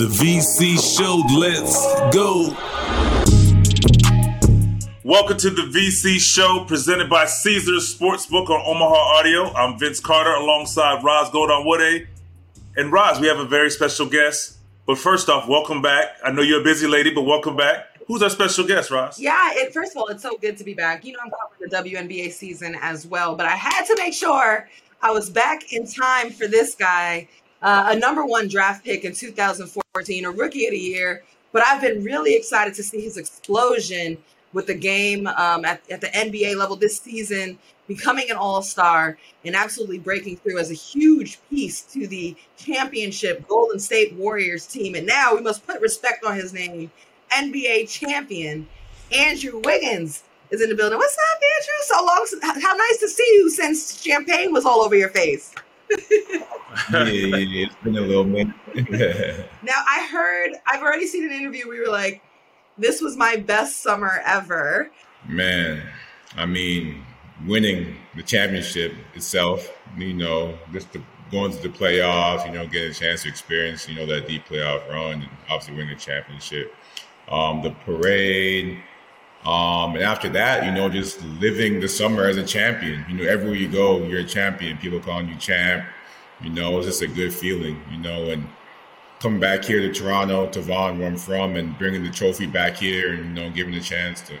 The VC show, let's go. Welcome to the VC show presented by Caesars Sportsbook on Omaha Audio. I'm Vince Carter alongside Ros Gold-Onwude And Ros, we have a very special guest. But first off, welcome back. I know you're a busy lady, but welcome back. Who's our special guest, Ros? Yeah, it, first of all, it's so good to be back. You know, I'm covering the WNBA season as well, but I had to make sure I was back in time for this guy uh, a number one draft pick in 2014, a rookie of the year. But I've been really excited to see his explosion with the game um, at, at the NBA level this season, becoming an all star and absolutely breaking through as a huge piece to the championship Golden State Warriors team. And now we must put respect on his name NBA champion, Andrew Wiggins. Is in the building. What's up, Andrew? So long. How nice to see you since champagne was all over your face yeah, yeah, yeah, it's been a little minute. now I heard I've already seen an interview where you were like, "This was my best summer ever." Man, I mean, winning the championship itself, you know, just the, going to the playoffs, you know, getting a chance to experience, you know, that deep playoff run, and obviously winning the championship. Um, the parade, um, and after that, you know, just living the summer as a champion. You know, everywhere you go, you're a champion. People calling you champ. You know, it's just a good feeling. You know, and coming back here to Toronto, to Vaughan, where I'm from, and bringing the trophy back here, and you know, giving the chance to,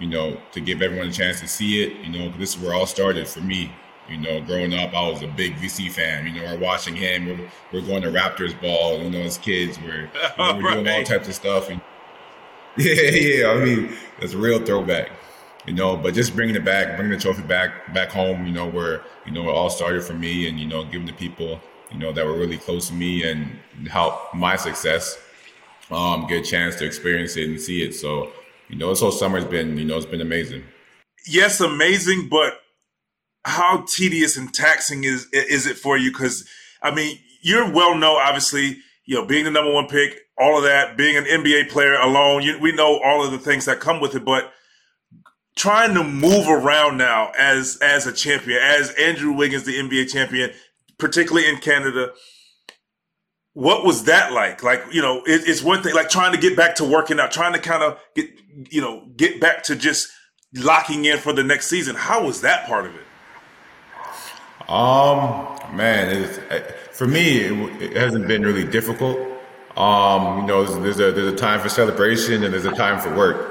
you know, to give everyone a chance to see it. You know, this is where all started for me. You know, growing up, I was a big VC fan. You know, we're watching him. We're, we're going to Raptors ball. You know, as kids, we're, you know, we're doing all types of stuff. And, yeah, yeah. I mean, it's a real throwback, you know. But just bringing it back, bringing the trophy back back home, you know, where you know it all started for me, and you know, giving the people, you know, that were really close to me and help my success, um, get a chance to experience it and see it. So, you know, this whole summer's been, you know, it's been amazing. Yes, amazing, but how tedious and taxing is is it for you? Because I mean, you're well known, obviously you know, being the number one pick, all of that, being an NBA player alone, you, we know all of the things that come with it, but trying to move around now as as a champion, as Andrew Wiggins, the NBA champion, particularly in Canada. What was that like? Like, you know, it, it's one thing, like trying to get back to working out, trying to kind of get, you know, get back to just locking in for the next season. How was that part of it? Um, man, it's, for me, it, it, hasn't been really difficult. Um, you know, there's, there's, a there's a time for celebration and there's a time for work.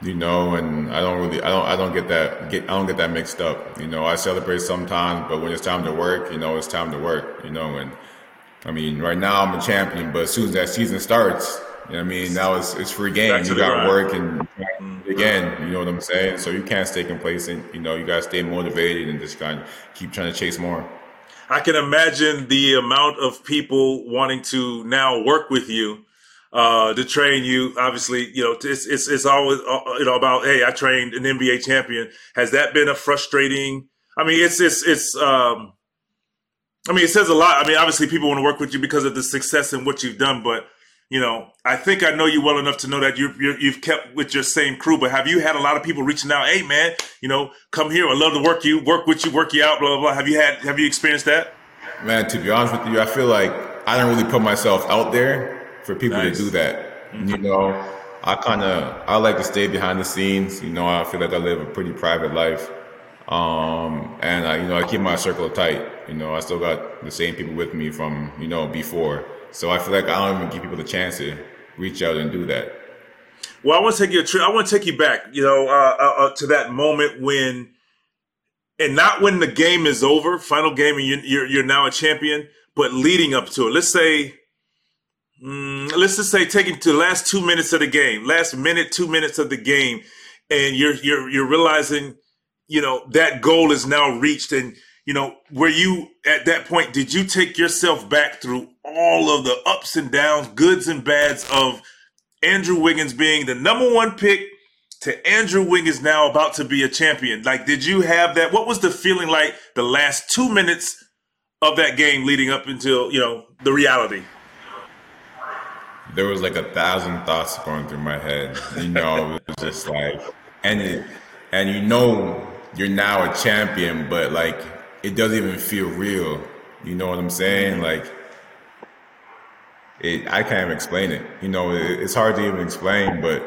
You know, and I don't really, I don't, I don't get that, get, I don't get that mixed up. You know, I celebrate sometimes, but when it's time to work, you know, it's time to work. You know, and I mean, right now I'm a champion, but as soon as that season starts, you know I mean? Now it's, it's free game. You got to work and mm-hmm. again, you know what I'm saying? So you can't stay complacent. You know, you got to stay motivated and just kind of keep trying to chase more. I can imagine the amount of people wanting to now work with you uh, to train you. Obviously, you know, it's, it's, it's always, uh, you know, about, Hey, I trained an NBA champion. Has that been a frustrating, I mean, it's, it's, it's, um, I mean, it says a lot. I mean, obviously people want to work with you because of the success and what you've done, but you know, I think I know you well enough to know that you have kept with your same crew. But have you had a lot of people reaching out? Hey, man, you know, come here. I love to work you, work with you, work you out. Blah blah blah. Have you had? Have you experienced that? Man, to be honest with you, I feel like I don't really put myself out there for people nice. to do that. Mm-hmm. You know, I kind of I like to stay behind the scenes. You know, I feel like I live a pretty private life. Um, and I, you know, I keep my circle tight. You know, I still got the same people with me from, you know, before. So I feel like I don't even give people the chance to reach out and do that. Well, I want to take you a trip. I want to take you back, you know, uh, uh, uh, to that moment when, and not when the game is over, final game, and you, you're you're now a champion, but leading up to it. Let's say, mm, let's just say, taking to the last two minutes of the game, last minute, two minutes of the game, and you're you're you're realizing, you know, that goal is now reached, and you know, were you at that point? Did you take yourself back through all of the ups and downs, goods and bads of Andrew Wiggins being the number one pick to Andrew Wiggins now about to be a champion. Like, did you have that? What was the feeling like the last two minutes of that game leading up until, you know, the reality? There was like a thousand thoughts going through my head. You know, it was just like, and it, and you know, you're now a champion, but like, it doesn't even feel real. You know what I'm saying? Mm-hmm. Like, it, I can't even explain it. You know, it, it's hard to even explain, but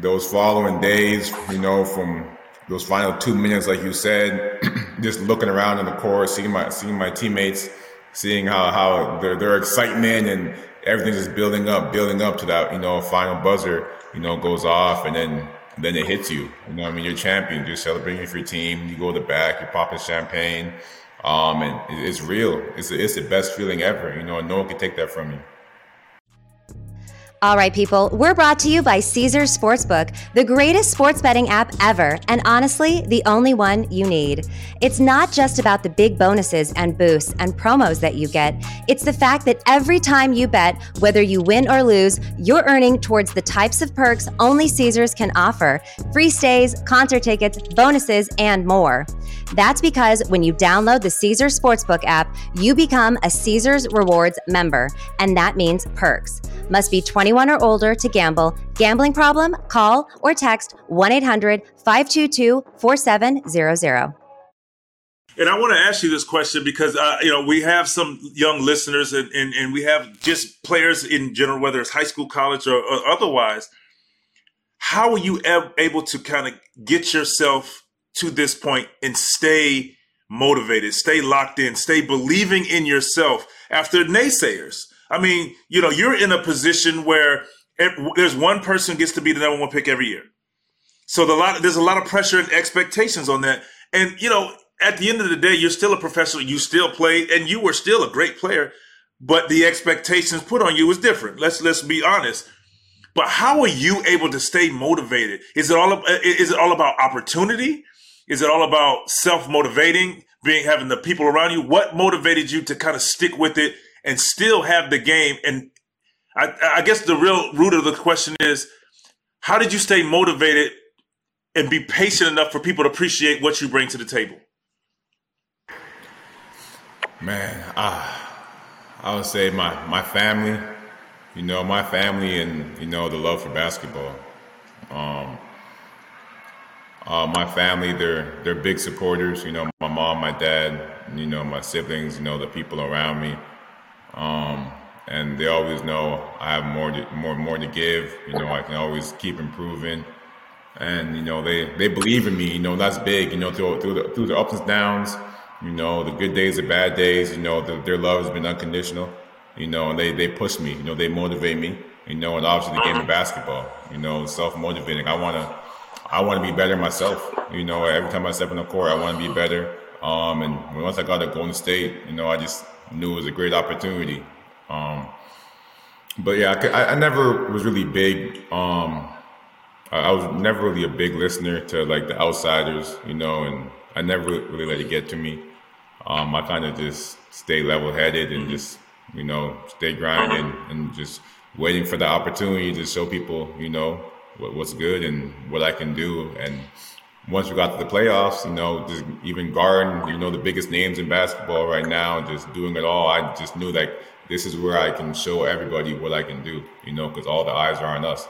those following days, you know, from those final two minutes, like you said, just looking around in the court, seeing my seeing my teammates, seeing how how their their excitement and everything's just building up, building up to that, you know, final buzzer, you know, goes off and then then it hits you. You know, I mean, you're champion. You're celebrating for your team. You go to the back. You're popping champagne, um, and it's real. It's it's the best feeling ever. You know, and no one can take that from you. All right, people, we're brought to you by Caesars Sportsbook, the greatest sports betting app ever, and honestly, the only one you need. It's not just about the big bonuses and boosts and promos that you get, it's the fact that every time you bet, whether you win or lose, you're earning towards the types of perks only Caesars can offer free stays, concert tickets, bonuses, and more. That's because when you download the Caesars Sportsbook app, you become a Caesars Rewards member, and that means perks. Must be 21 or older to gamble. Gambling problem? Call or text 1 800 522 4700. And I want to ask you this question because uh, you know we have some young listeners and, and, and we have just players in general, whether it's high school, college, or, or otherwise. How are you able to kind of get yourself to this point and stay motivated, stay locked in, stay believing in yourself after naysayers? I mean, you know, you're in a position where there's one person gets to be the number one pick every year. So the lot, there's a lot of pressure and expectations on that. And, you know, at the end of the day, you're still a professional. You still play and you were still a great player, but the expectations put on you was different. Let's, let's be honest. But how are you able to stay motivated? Is it all, is it all about opportunity? Is it all about self motivating, being, having the people around you? What motivated you to kind of stick with it and still have the game. And I, I guess the real root of the question is, how did you stay motivated and be patient enough for people to appreciate what you bring to the table? Man, uh, I would say my, my family, you know, my family and, you know, the love for basketball. Um, uh, my family, they're, they're big supporters, you know, my mom, my dad, you know, my siblings, you know, the people around me. Um, and they always know I have more to, more more to give. You know, I can always keep improving, and you know they they believe in me. You know, that's big. You know, through through the through the ups and downs. You know, the good days, the bad days. You know, the, their love has been unconditional. You know, and they they push me. You know, they motivate me. You know, and obviously the game of basketball. You know, self motivating. I wanna I want to be better myself. You know, every time I step in the court, I want to be better. Um, and once I got to Golden State, you know, I just knew it was a great opportunity. Um, but yeah, I, I, never was really big. Um, I, was never really a big listener to like the outsiders, you know, and I never really let it get to me. Um, I kind of just stay level headed and just, you know, stay grinding and just waiting for the opportunity to show people, you know, what, what's good and what I can do. And once we got to the playoffs, you know, just even guarding, you know, the biggest names in basketball right now, just doing it all, I just knew that this is where I can show everybody what I can do, you know, because all the eyes are on us.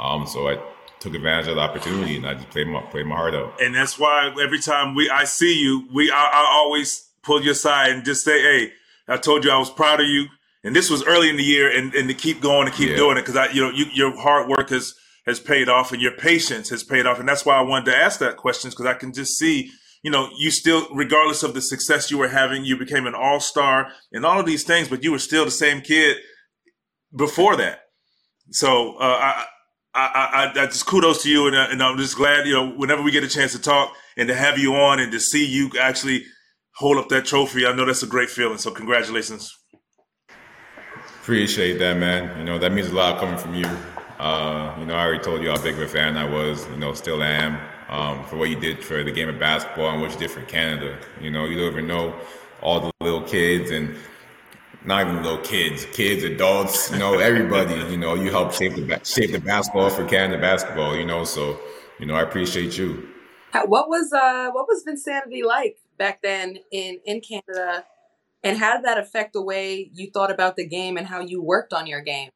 Um, so I took advantage of the opportunity and I just played my played my heart out. And that's why every time we I see you, we I, I always pull you aside and just say, "Hey, I told you I was proud of you." And this was early in the year, and, and to keep going and keep yeah. doing it because I, you know, you, your hard work has has paid off and your patience has paid off. And that's why I wanted to ask that question because I can just see, you know, you still, regardless of the success you were having, you became an all star and all of these things, but you were still the same kid before that. So uh, I, I, I, I, just kudos to you, and, uh, and I'm just glad, you know, whenever we get a chance to talk and to have you on and to see you actually hold up that trophy, I know that's a great feeling. So congratulations. Appreciate that, man. You know, that means a lot coming from you. Uh, you know, I already told you how big of a fan I was, you know, still am, um, for what you did for the game of basketball and what you did for Canada. You know, you don't even know all the little kids and not even little kids, kids, adults, you know, everybody, you know, you helped shape the, shape the basketball for Canada basketball, you know, so, you know, I appreciate you. What was, uh, what was Vinsanity like back then in, in Canada? And how did that affect the way you thought about the game and how you worked on your game?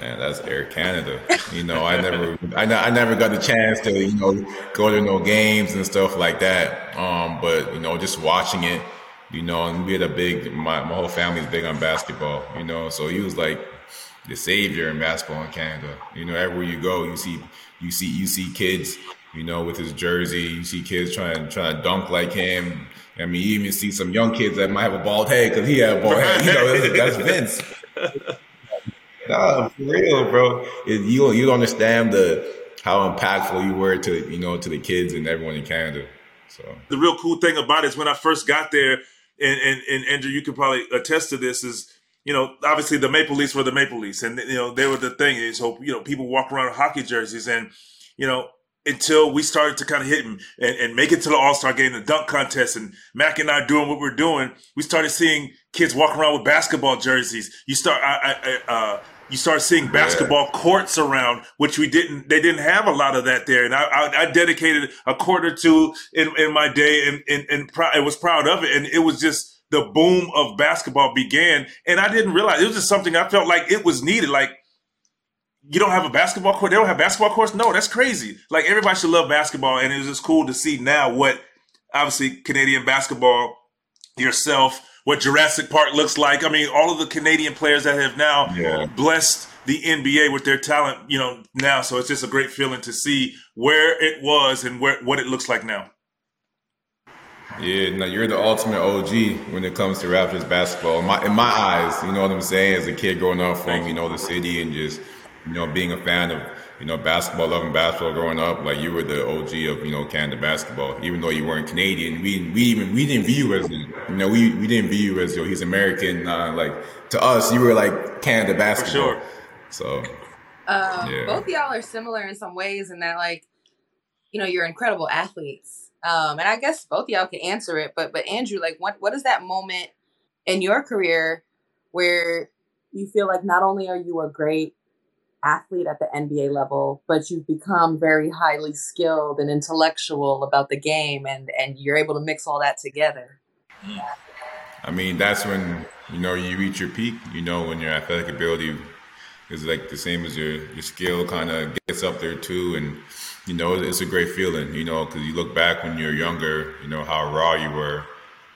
Man, that's Air Canada. You know, I never, I, never got the chance to, you know, go to no games and stuff like that. Um, but you know, just watching it, you know, and we had a big, my, my whole family's big on basketball, you know, so he was like the savior in basketball in Canada. You know, everywhere you go, you see, you see, you see kids, you know, with his jersey, you see kids trying, trying to dunk like him. I mean, you even see some young kids that might have a bald head because he had a bald head. You know, that's Vince. For real, bro. You you understand the how impactful you were to you know to the kids and everyone in Canada. So the real cool thing about it is when I first got there, and and, and Andrew, you could probably attest to this is. You know, obviously the Maple Leafs were the Maple Leafs, and you know they were the thing. So you know, people walk around hockey jerseys, and you know, until we started to kind of hit and, and make it to the All Star game, the dunk contest, and Mac and I doing what we're doing, we started seeing kids walking around with basketball jerseys. You start, I, I, uh, you start seeing basketball yeah. courts around, which we didn't. They didn't have a lot of that there, and I, I, I dedicated a quarter to in, in my day, and and, and pr- I was proud of it, and it was just the boom of basketball began, and I didn't realize it was just something I felt like it was needed, like you don't have a basketball court. They don't have basketball courts. No, that's crazy. Like everybody should love basketball, and it was just cool to see now what obviously Canadian basketball yourself, what Jurassic Park looks like. I mean, all of the Canadian players that have now yeah. blessed the NBA with their talent, you know, now. So it's just a great feeling to see where it was and where what it looks like now. Yeah, no, you're the ultimate OG when it comes to Raptors basketball. In my, in my eyes, you know what I'm saying? As a kid growing up from, you know, the city and just – you know, being a fan of, you know, basketball, loving basketball growing up, like you were the OG of, you know, Canada basketball. Even though you weren't Canadian, we we even we didn't view you as, you know, we, we didn't view you as, you know, he's American. Uh, like to us, you were like Canada basketball. For sure. So, uh, yeah. both y'all are similar in some ways in that, like, you know, you're incredible athletes. Um, and I guess both y'all can answer it, but but Andrew, like, what what is that moment in your career where you feel like not only are you a great athlete at the NBA level, but you've become very highly skilled and intellectual about the game and and you're able to mix all that together. I mean, that's when you know you reach your peak, you know, when your athletic ability is like the same as your your skill kind of gets up there too and you know, it's a great feeling, you know, because you look back when you're younger, you know, how raw you were,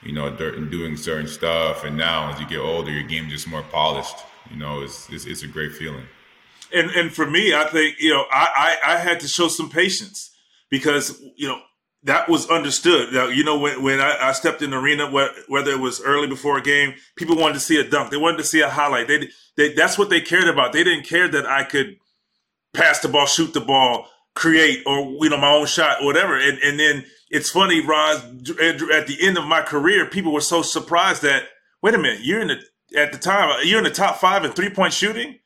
you know, in doing certain stuff. And now as you get older, your game just more polished, you know, it's, it's, it's a great feeling and and for me, I think you know I, I, I had to show some patience because you know that was understood. Now, you know when when I, I stepped in the arena, whether it was early before a game, people wanted to see a dunk. They wanted to see a highlight. They, they that's what they cared about. They didn't care that I could pass the ball, shoot the ball, create, or you know my own shot, or whatever. And and then it's funny, Ros. At the end of my career, people were so surprised that wait a minute, you're in the at the time you're in the top five in three point shooting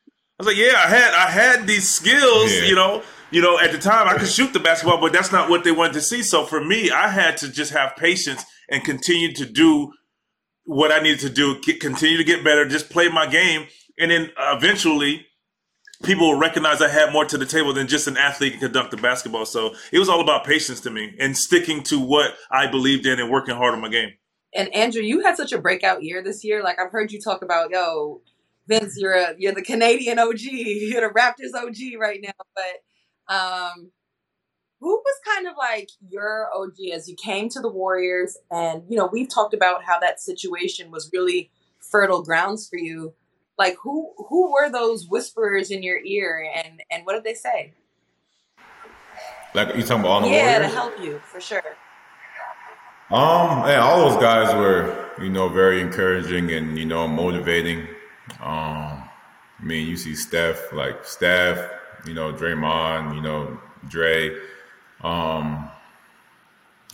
was like, yeah, I had I had these skills, yeah. you know. You know, at the time I could shoot the basketball, but that's not what they wanted to see. So for me, I had to just have patience and continue to do what I needed to do, continue to get better, just play my game, and then eventually people will recognize I had more to the table than just an athlete can conduct the basketball. So it was all about patience to me and sticking to what I believed in and working hard on my game. And Andrew, you had such a breakout year this year. Like I've heard you talk about, yo, Vince, you're a you're the Canadian OG, you're the Raptors OG right now. But um, who was kind of like your OG as you came to the Warriors? And you know, we've talked about how that situation was really fertile grounds for you. Like who who were those whisperers in your ear, and and what did they say? Like you talking about all the yeah, Warriors? to help you for sure. Um, yeah, all those guys were, you know, very encouraging and you know motivating. Um, I mean, you see Steph, like Steph, you know, Draymond, you know, Dre, um,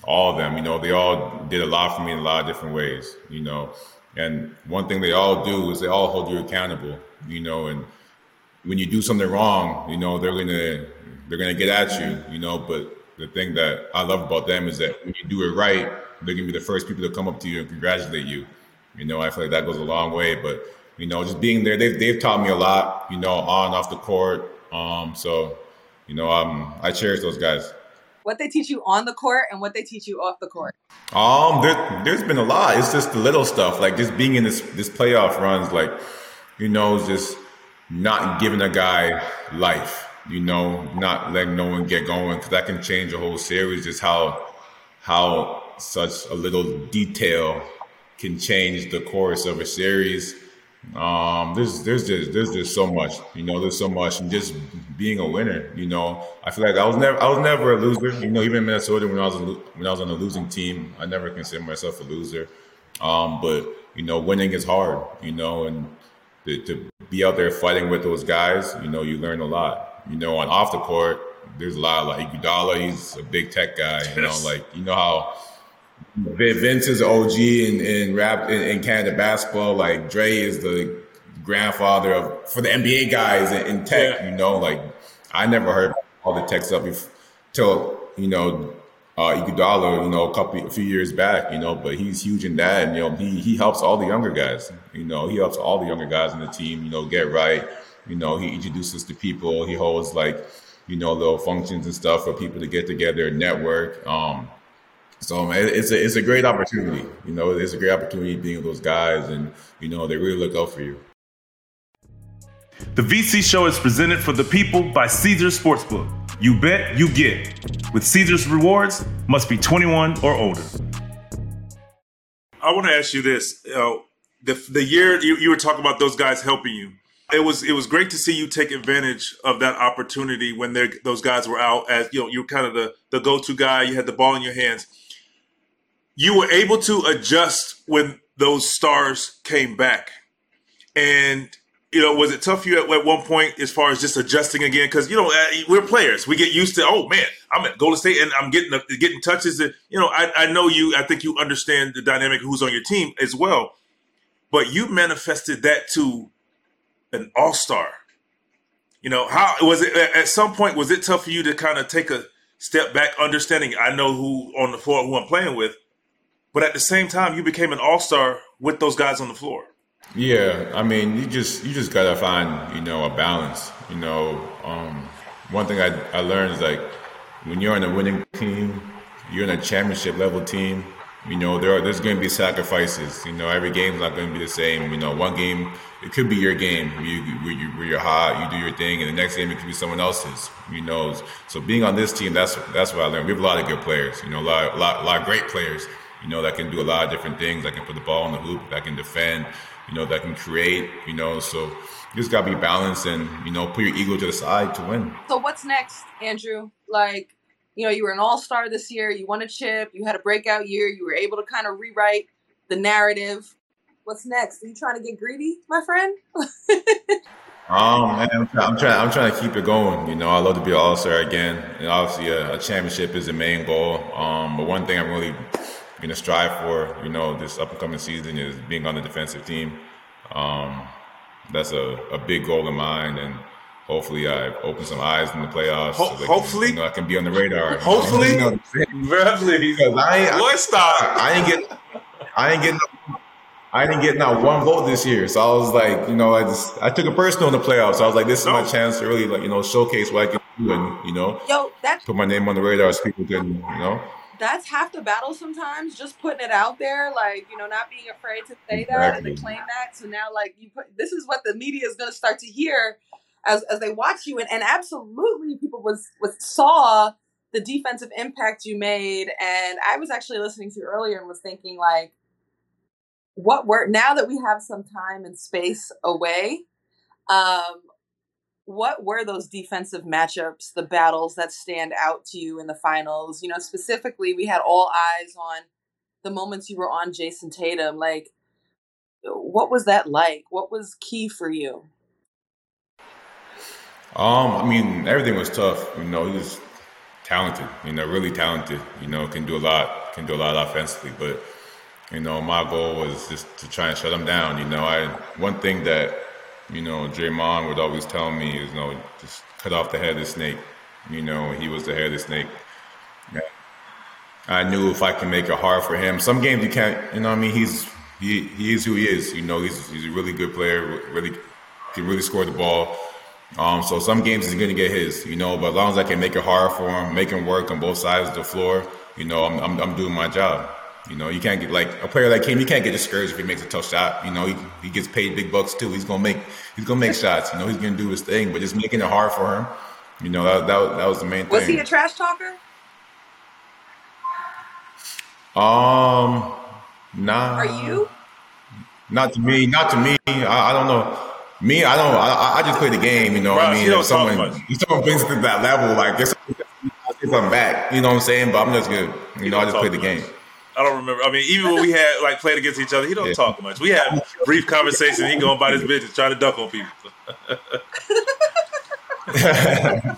all of them, you know, they all did a lot for me in a lot of different ways, you know. And one thing they all do is they all hold you accountable, you know, and when you do something wrong, you know, they're gonna they're gonna get at you, you know, but the thing that I love about them is that when you do it right, they're gonna be the first people to come up to you and congratulate you. You know, I feel like that goes a long way. But you know, just being there, they've, they've taught me a lot, you know, on off the court. Um, so, you know, um, I cherish those guys. What they teach you on the court and what they teach you off the court. Um, there, there's been a lot. It's just the little stuff, like just being in this this playoff runs, like you know, just not giving a guy life. You know, not letting no one get going because that can change a whole series. Just how how such a little detail can change the course of a series. Um, there's there's just there's just so much, you know. There's so much, and just being a winner, you know. I feel like I was never I was never a loser, you know. Even in Minnesota, when I was a, when I was on a losing team, I never considered myself a loser. Um, but you know, winning is hard, you know, and to, to be out there fighting with those guys, you know, you learn a lot. You know, on off the court, there's a lot like Iguodala. He's a big tech guy. You know, like you know how Vince is OG in, in rap in, in, Canada basketball. Like Dre is the grandfather of for the NBA guys in, in tech. Yeah. You know, like I never heard all the tech stuff until you know uh, Iguodala. You know, a couple a few years back. You know, but he's huge in that, and you know he he helps all the younger guys. You know, he helps all the younger guys in the team. You know, get right. You know, he introduces to people. He holds like you know little functions and stuff for people to get together and network. Um, so it's a it's a great opportunity. You know, it's a great opportunity being with those guys, and you know they really look out for you. The VC show is presented for the people by Caesars Sportsbook. You bet, you get. With Caesars Rewards, must be 21 or older. I want to ask you this: uh, the the year you, you were talking about those guys helping you. It was it was great to see you take advantage of that opportunity when those guys were out as you know you're kind of the the go to guy. You had the ball in your hands you were able to adjust when those stars came back. And, you know, was it tough for you at, at one point as far as just adjusting again? Because, you know, uh, we're players. We get used to, oh, man, I'm at Golden State and I'm getting getting touches. And, you know, I, I know you, I think you understand the dynamic who's on your team as well. But you manifested that to an all star. You know, how was it at some point? Was it tough for you to kind of take a step back, understanding I know who on the floor, who I'm playing with, but at the same time, you became an all star with those guys on the floor. Yeah, I mean, you just you just gotta find you know a balance. You know, um, one thing I I learned is like when you're on a winning team, you're in a championship level team. You know, there are, there's going to be sacrifices. You know, every game's not going to be the same. You know, one game it could be your game where, you, where, you, where you're hot, you do your thing, and the next game it could be someone else's. You know, so being on this team, that's that's what I learned. We have a lot of good players. You know, a lot, a lot, a lot of great players you know, that can do a lot of different things. That can put the ball in the hoop, that can defend, you know, that can create, you know. So you just got to be balanced and, you know, put your ego to the side to win. So what's next, Andrew? Like, you know, you were an all star this year, you won a chip, you had a breakout year, you were able to kind of rewrite the narrative. What's next? Are you trying to get greedy, my friend? Um, man, I'm, try, I'm, trying. I'm trying to keep it going. You know, I love to be an All Star again, and obviously, a, a, championship is the main goal. Um, but one thing I'm really going to strive for, you know, this up and coming season is being on the defensive team. Um, that's a, a big goal of mine, and hopefully I open some eyes in the playoffs. Ho- so hopefully, can, you know, I can be on the radar. Hopefully, you know, because I, I, stop. I, I ain't get, I ain't getting. I didn't get not one vote this year, so I was like, you know, I just I took a personal in the playoffs. So I was like, this is my chance to really, like, you know, showcase what I can do, and you know, yo, that put my name on the radar so people can, you know that's half the battle sometimes just putting it out there like you know not being afraid to say exactly. that and to claim that. So now like you put this is what the media is going to start to hear as as they watch you. And, and absolutely people was was saw the defensive impact you made. And i was actually listening to you earlier and was thinking like what were now that we have some time and space away um what were those defensive matchups, the battles that stand out to you in the finals? You know, specifically, we had all eyes on the moments you were on Jayson Tatum. Like, what was that like? What was key for you? Um, I mean, everything was tough. You know, he was talented. You know, really talented. You know, can do a lot. Can do a lot offensively. But you know, my goal was just to try and shut him down. You know, I one thing that you know, Draymond would always tell me, you know, just cut off the head of the snake. You know, he was the head of the snake. I knew if I can make it hard for him. Some games you can't, you know, I mean, he's he he is who he is. You know, he's he's a really good player. Really, he really scored the ball. Um, so some games he's going to get his. You know, but as long as I can make it hard for him, make him work on both sides of the floor, you know, I'm I'm, I'm doing my job. You know, you can't get like a player like him. You can't get discouraged if he makes a tough shot. You know, he, he gets paid big bucks too. He's gonna make he's gonna make shots. You know, he's gonna do his thing, but just making it hard for him. You know, that that, that was the main was thing. Was he a trash talker? Um, Nah. Are you? Not to me. Not to me. I, I don't know. Me, I don't. I, I just play the game. You know what I mean? you don't if someone, talk much. if someone brings it to that level, like this, if I'm back, you know what I'm saying? But I'm just good. You know, I just play the much. game. I don't remember. I mean, even when we had like played against each other, he don't Yeah. talk much. We had brief conversations. He going about his business, trying to duck on people.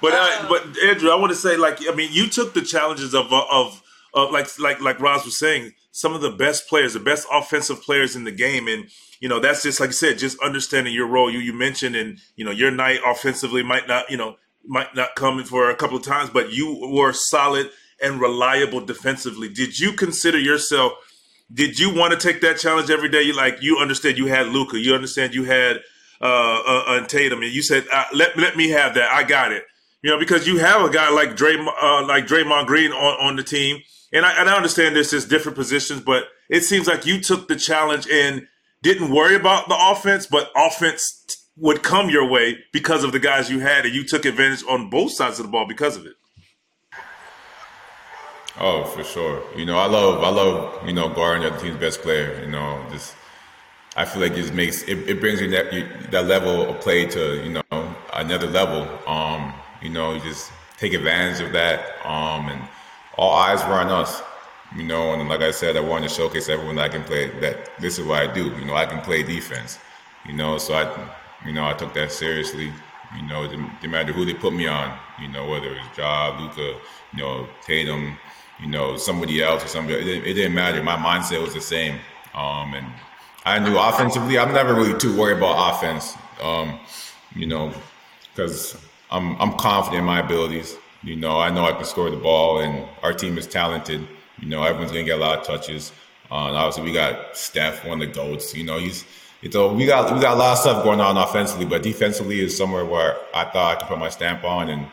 But uh, but Andrew, I want to say, like, I mean, you took the challenges of uh, of of like like like Ros was saying, some of the best players, the best offensive players in the game, and you know that's just like you said, just understanding your role. You you mentioned, and you know your night offensively might not you know might not come for a couple of times, but you were solid and reliable defensively. Did you consider yourself? Did you want to take that challenge every day? You like you understand you had Luka, you understand you had uh, uh, uh Tatum, and you said uh, let let me have that. I got it. You know, because you have a guy like Dray, uh, like Draymond Green on, on the team, and I, and I understand this is different positions, but it seems like you took the challenge and didn't worry about the offense, but offense would come your way because of the guys you had, and you took advantage on both sides of the ball because of it. Oh, for sure. You know, I love, I love, you know, guarding the other team's best player. You know, just I feel like it just makes it, it brings you that you, that level of play to you know another level. Um, you know, you just take advantage of that. Um, and all eyes were on us. You know, and like I said, I wanted to showcase everyone that I can play. That this is what I do. You know, I can play defense. You know, so I, you know, I took that seriously. You know, didn't matter who they put me on. You know, whether it was Ja, Luka, you know, Tatum, you know, somebody else or somebody. It didn't, it didn't matter. My mindset was the same. Um, and I knew offensively, I'm never really too worried about offense. Um, you know, because I'm I'm confident in my abilities. You know, I know I can score the ball, and our team is talented. You know, everyone's gonna get a lot of touches. Uh, and obviously, we got Steph, one of the goats. You know, he's a, we got we got a lot of stuff going on offensively, but defensively is somewhere where I thought I could put my stamp on, and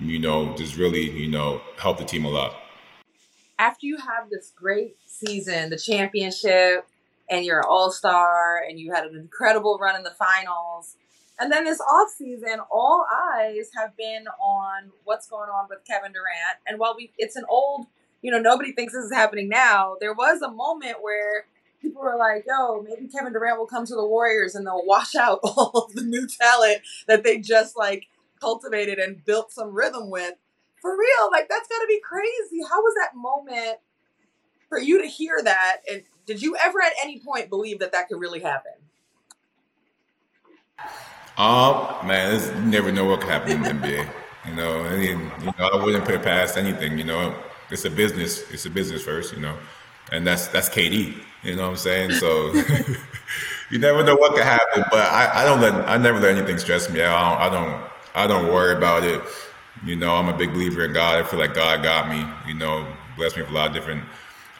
you know, just really you know help the team a lot. After you have this great season, the championship, and you're an all star, and you had an incredible run in the finals, and then this off season, all eyes have been on what's going on with Kevin Durant. And while we, it's an old, you know, nobody thinks this is happening now. There was a moment where people were like, "Yo, maybe Kevin Durant will come to the Warriors and they'll wash out all of the new talent that they just like cultivated and built some rhythm with." For real, like that's gotta be crazy. How was that moment for you to hear that? And did you ever at any point believe that that could really happen? Um, man, it's, you never know what could happen in the NBA. You know, you know, I wouldn't put it past anything. You know, it's a business. It's a business first. You know, and that's that's KD. You know what I'm saying? So you never know what could happen. But I, I don't let I never let anything stress me out. I don't I don't worry about it. You know, I'm a big believer in God. I feel like God got me. You know, blessed me with a lot of different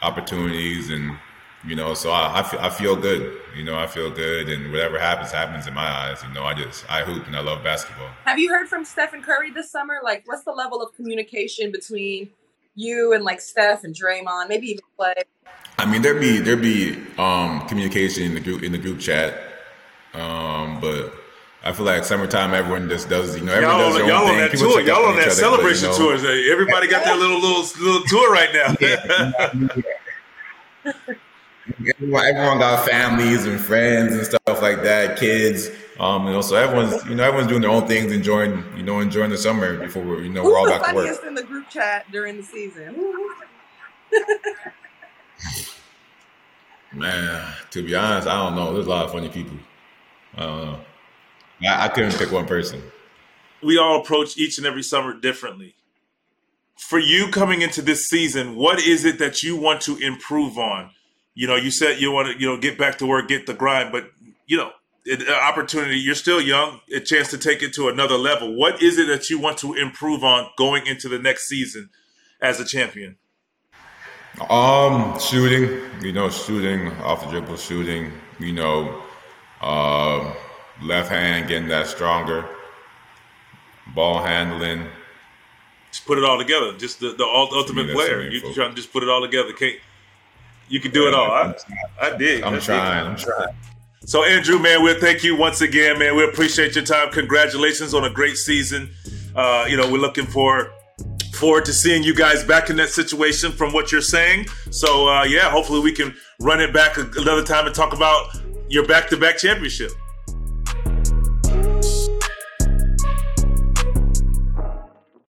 opportunities and you know so I, I, feel, I feel good you know i feel good and whatever happens happens in my eyes you know i just i hoop and i love basketball Have you heard from Stephen Curry this summer? Like, what's the level of communication between you and like Steph and Draymond, maybe even Klay? i mean there'd be there'd be um communication in the group in the group chat um but I feel like summertime, everyone just does, you know, everyone Y'all, does their y'all own on thing. that People tour. Y'all on that other, but, celebration you know, tour. Everybody got their little little little tour right now. Everyone, everyone got families and friends and stuff like that, kids. Um, you know, so everyone's, you know, everyone's doing their own things, enjoying, you know, enjoying the summer before we're, you know, we're all back to work. funniest in the group chat during the season? Man, to be honest, I don't know. There's a lot of funny people. I don't know. I, I couldn't pick one person. we all approach each and every summer differently. For you coming into this season, what is it that you want to improve on? You know, you said you want to, you know, get back to work, get the grind, but you know, it, opportunity. You're still young, a chance to take it to another level. What is it that you want to improve on going into the next season as a champion? Um, shooting, you know, shooting off the dribble, shooting, you know, uh, left hand getting that stronger, ball handling. Just put it all together. Just the, the ultimate that's player. You trying to just put it all together. Can't you can do it all? I, I dig. I'm I trying. I'm trying. So, Andrew, man, we'll thank you once again, man. We appreciate your time. Congratulations on a great season. Uh, you know, we're looking for forward to seeing you guys back in that situation from what you're saying. So uh, yeah, hopefully we can run it back another time and talk about your back-to-back championship.